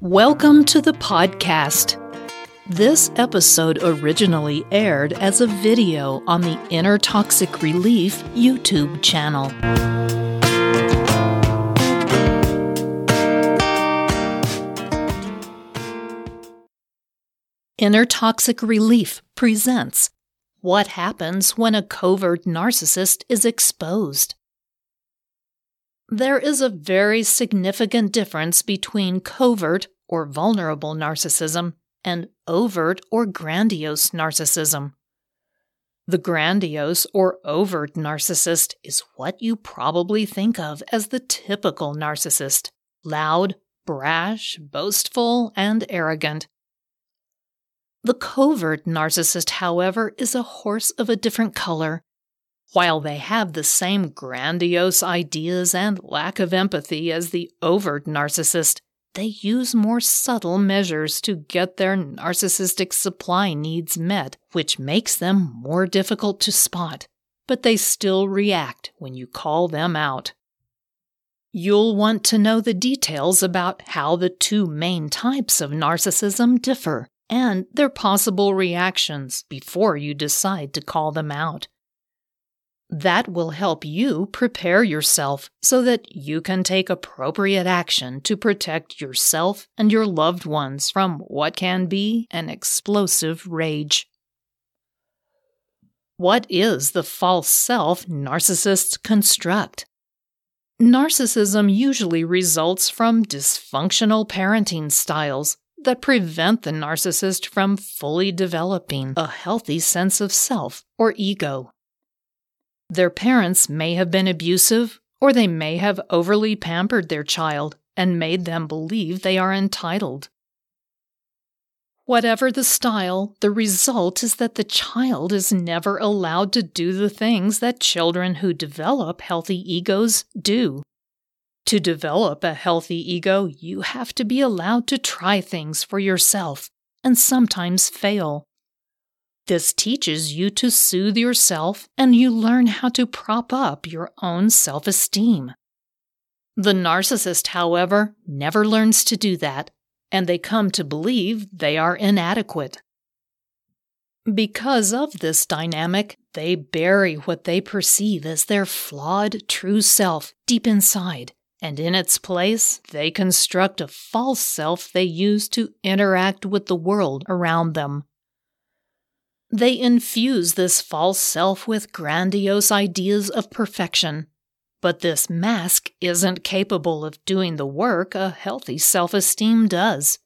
Welcome to the podcast. This episode originally aired as a video on the Inner Toxic Relief YouTube channel. Inner Toxic Relief presents What Happens When a Covert Narcissist is Exposed. There is a very significant difference between covert or vulnerable narcissism and overt or grandiose narcissism. The grandiose or overt narcissist is what you probably think of as the typical narcissist loud, brash, boastful, and arrogant. The covert narcissist, however, is a horse of a different color while they have the same grandiose ideas and lack of empathy as the overt narcissist, they use more subtle measures to get their narcissistic supply needs met, which makes them more difficult to spot. But they still react when you call them out. You'll want to know the details about how the two main types of narcissism differ and their possible reactions before you decide to call them out. That will help you prepare yourself so that you can take appropriate action to protect yourself and your loved ones from what can be an explosive rage. What is the false self narcissists construct? Narcissism usually results from dysfunctional parenting styles that prevent the narcissist from fully developing a healthy sense of self or ego. Their parents may have been abusive, or they may have overly pampered their child and made them believe they are entitled. Whatever the style, the result is that the child is never allowed to do the things that children who develop healthy egos do. To develop a healthy ego, you have to be allowed to try things for yourself and sometimes fail. This teaches you to soothe yourself and you learn how to prop up your own self esteem. The narcissist, however, never learns to do that, and they come to believe they are inadequate. Because of this dynamic, they bury what they perceive as their flawed true self deep inside, and in its place, they construct a false self they use to interact with the world around them. They infuse this false self with grandiose ideas of perfection. But this mask isn't capable of doing the work a healthy self esteem does.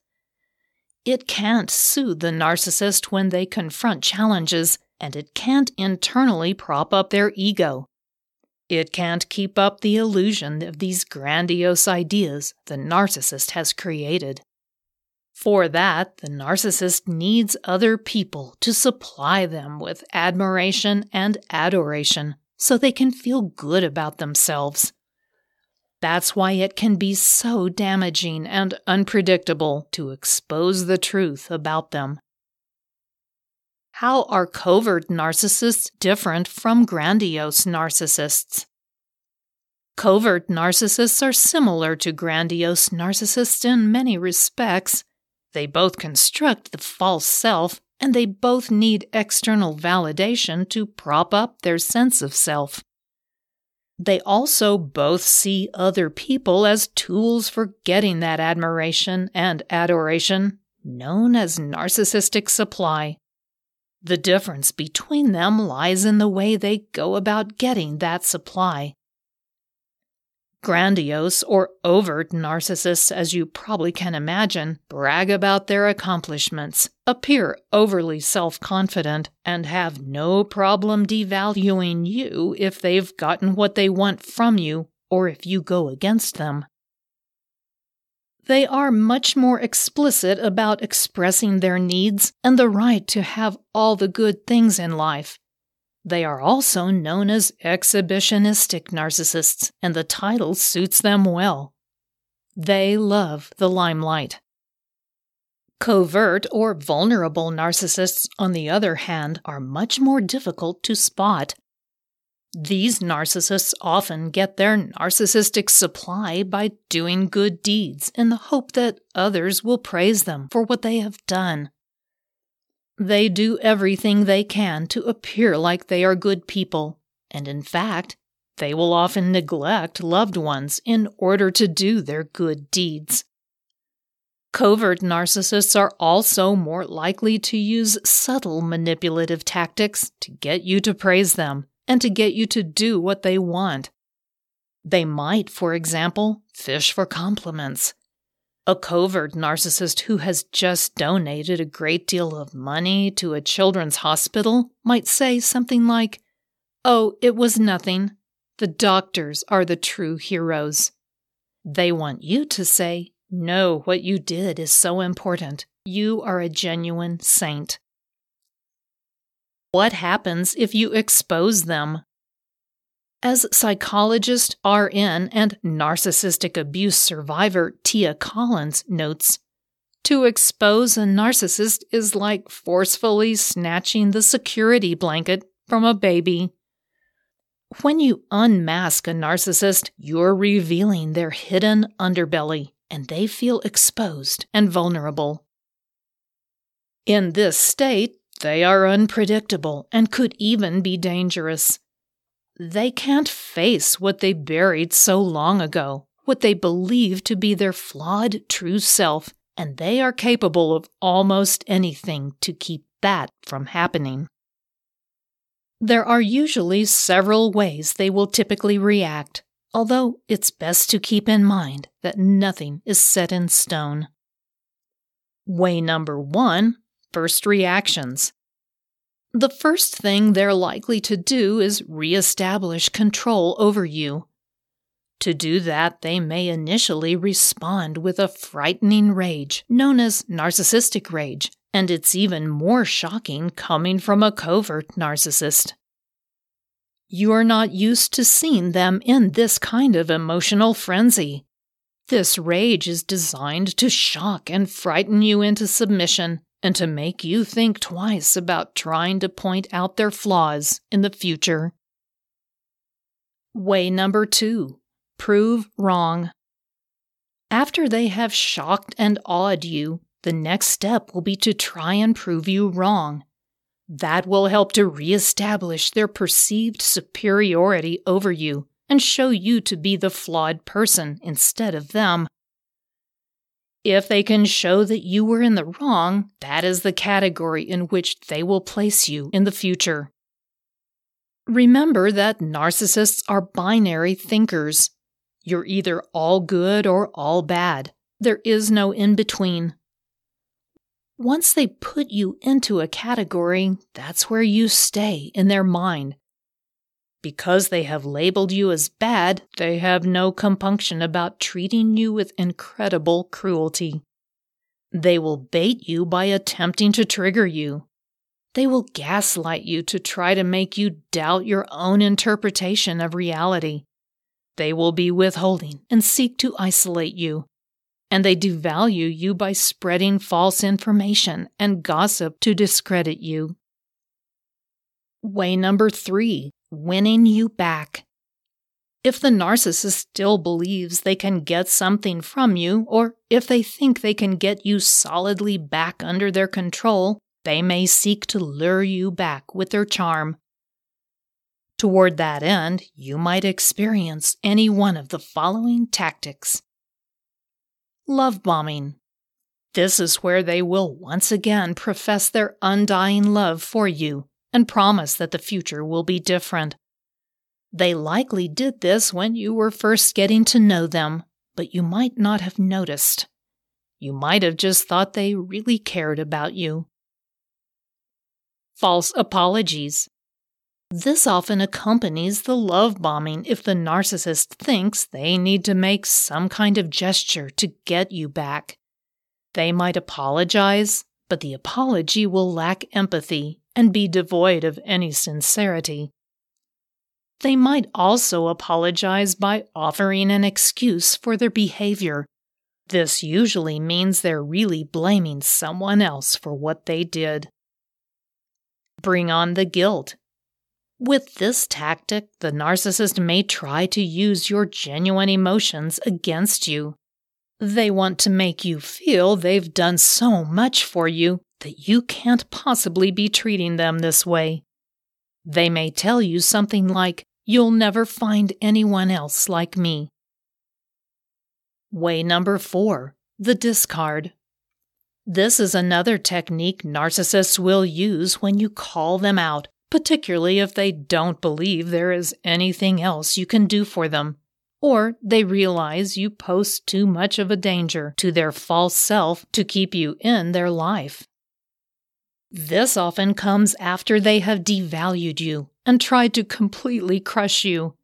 It can't soothe the narcissist when they confront challenges, and it can't internally prop up their ego. It can't keep up the illusion of these grandiose ideas the narcissist has created. For that, the narcissist needs other people to supply them with admiration and adoration so they can feel good about themselves. That's why it can be so damaging and unpredictable to expose the truth about them. How are covert narcissists different from grandiose narcissists? Covert narcissists are similar to grandiose narcissists in many respects, they both construct the false self, and they both need external validation to prop up their sense of self. They also both see other people as tools for getting that admiration and adoration, known as narcissistic supply. The difference between them lies in the way they go about getting that supply. Grandiose or overt narcissists, as you probably can imagine, brag about their accomplishments, appear overly self confident, and have no problem devaluing you if they've gotten what they want from you or if you go against them. They are much more explicit about expressing their needs and the right to have all the good things in life they are also known as exhibitionistic narcissists, and the title suits them well. They love the limelight. Covert or vulnerable narcissists, on the other hand, are much more difficult to spot. These narcissists often get their narcissistic supply by doing good deeds in the hope that others will praise them for what they have done. They do everything they can to appear like they are good people, and in fact, they will often neglect loved ones in order to do their good deeds. Covert narcissists are also more likely to use subtle manipulative tactics to get you to praise them and to get you to do what they want. They might, for example, fish for compliments. A covert narcissist who has just donated a great deal of money to a children's hospital might say something like, Oh, it was nothing. The doctors are the true heroes. They want you to say, no, what you did is so important. You are a genuine saint. What happens if you expose them? As psychologist, RN, and narcissistic abuse survivor Tia Collins notes, to expose a narcissist is like forcefully snatching the security blanket from a baby. When you unmask a narcissist, you're revealing their hidden underbelly and they feel exposed and vulnerable. In this state, they are unpredictable and could even be dangerous. They can't face what they buried so long ago, what they believe to be their flawed true self, and they are capable of almost anything to keep that from happening. There are usually several ways they will typically react, although it's best to keep in mind that nothing is set in stone. Way number one first reactions. The first thing they're likely to do is reestablish control over you. To do that, they may initially respond with a frightening rage known as narcissistic rage, and it's even more shocking coming from a covert narcissist. You are not used to seeing them in this kind of emotional frenzy. This rage is designed to shock and frighten you into submission and to make you think twice about trying to point out their flaws in the future. Way number two prove wrong. After they have shocked and awed you, the next step will be to try and prove you wrong. That will help to reestablish their perceived superiority over you and show you to be the flawed person instead of them. If they can show that you were in the wrong, that is the category in which they will place you in the future. Remember that narcissists are binary thinkers. You're either all good or all bad. There is no in between. Once they put you into a category, that's where you stay in their mind. Because they have labeled you as bad, they have no compunction about treating you with incredible cruelty. They will bait you by attempting to trigger you. They will gaslight you to try to make you doubt your own interpretation of reality. They will be withholding and seek to isolate you and they devalue you by spreading false information and gossip to discredit you. Way number three winning you back. If the narcissist still believes they can get something from you, or if they think they can get you solidly back under their control, they may seek to lure you back with their charm. Toward that end, you might experience any one of the following tactics. Love bombing. This is where they will once again profess their undying love for you and promise that the future will be different. They likely did this when you were first getting to know them, but you might not have noticed. You might have just thought they really cared about you. False apologies. This often accompanies the love bombing if the narcissist thinks they need to make some kind of gesture to get you back. They might apologize, but the apology will lack empathy and be devoid of any sincerity. They might also apologize by offering an excuse for their behavior. This usually means they're really blaming someone else for what they did. Bring on the guilt With this tactic, the narcissist may try to use your genuine emotions against you. They want to make you feel they've done so much for you that you can't possibly be treating them this way. They may tell you something like, You'll never find anyone else like me. Way number four the discard. This is another technique narcissists will use when you call them out, particularly if they don't believe there is anything else you can do for them, or they realize you pose too much of a danger to their false self to keep you in their life. This often comes after they have devalued you and tried to completely crush you.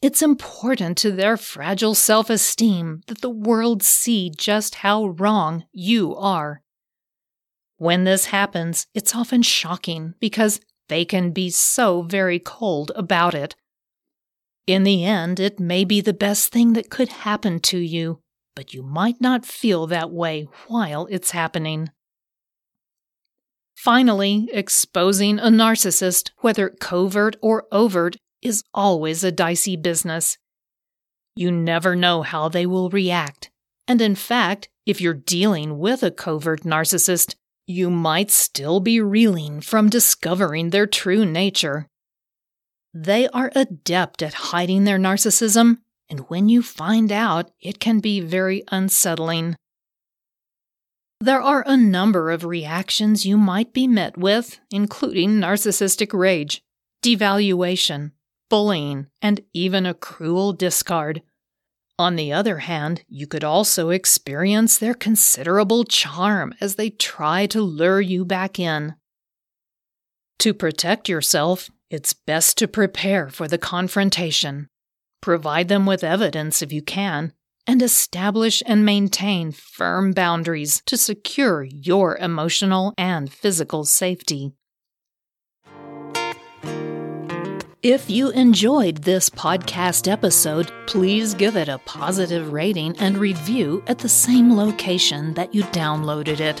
It's important to their fragile self esteem that the world see just how wrong you are. When this happens, it's often shocking because they can be so very cold about it. In the end, it may be the best thing that could happen to you, but you might not feel that way while it's happening. Finally, exposing a narcissist, whether covert or overt, is always a dicey business. You never know how they will react. And in fact, if you're dealing with a covert narcissist, you might still be reeling from discovering their true nature. They are adept at hiding their narcissism, and when you find out, it can be very unsettling. There are a number of reactions you might be met with, including narcissistic rage, devaluation, bullying, and even a cruel discard. On the other hand, you could also experience their considerable charm as they try to lure you back in. To protect yourself, it's best to prepare for the confrontation. Provide them with evidence if you can, and establish and maintain firm boundaries to secure your emotional and physical safety. If you enjoyed this podcast episode, please give it a positive rating and review at the same location that you downloaded it.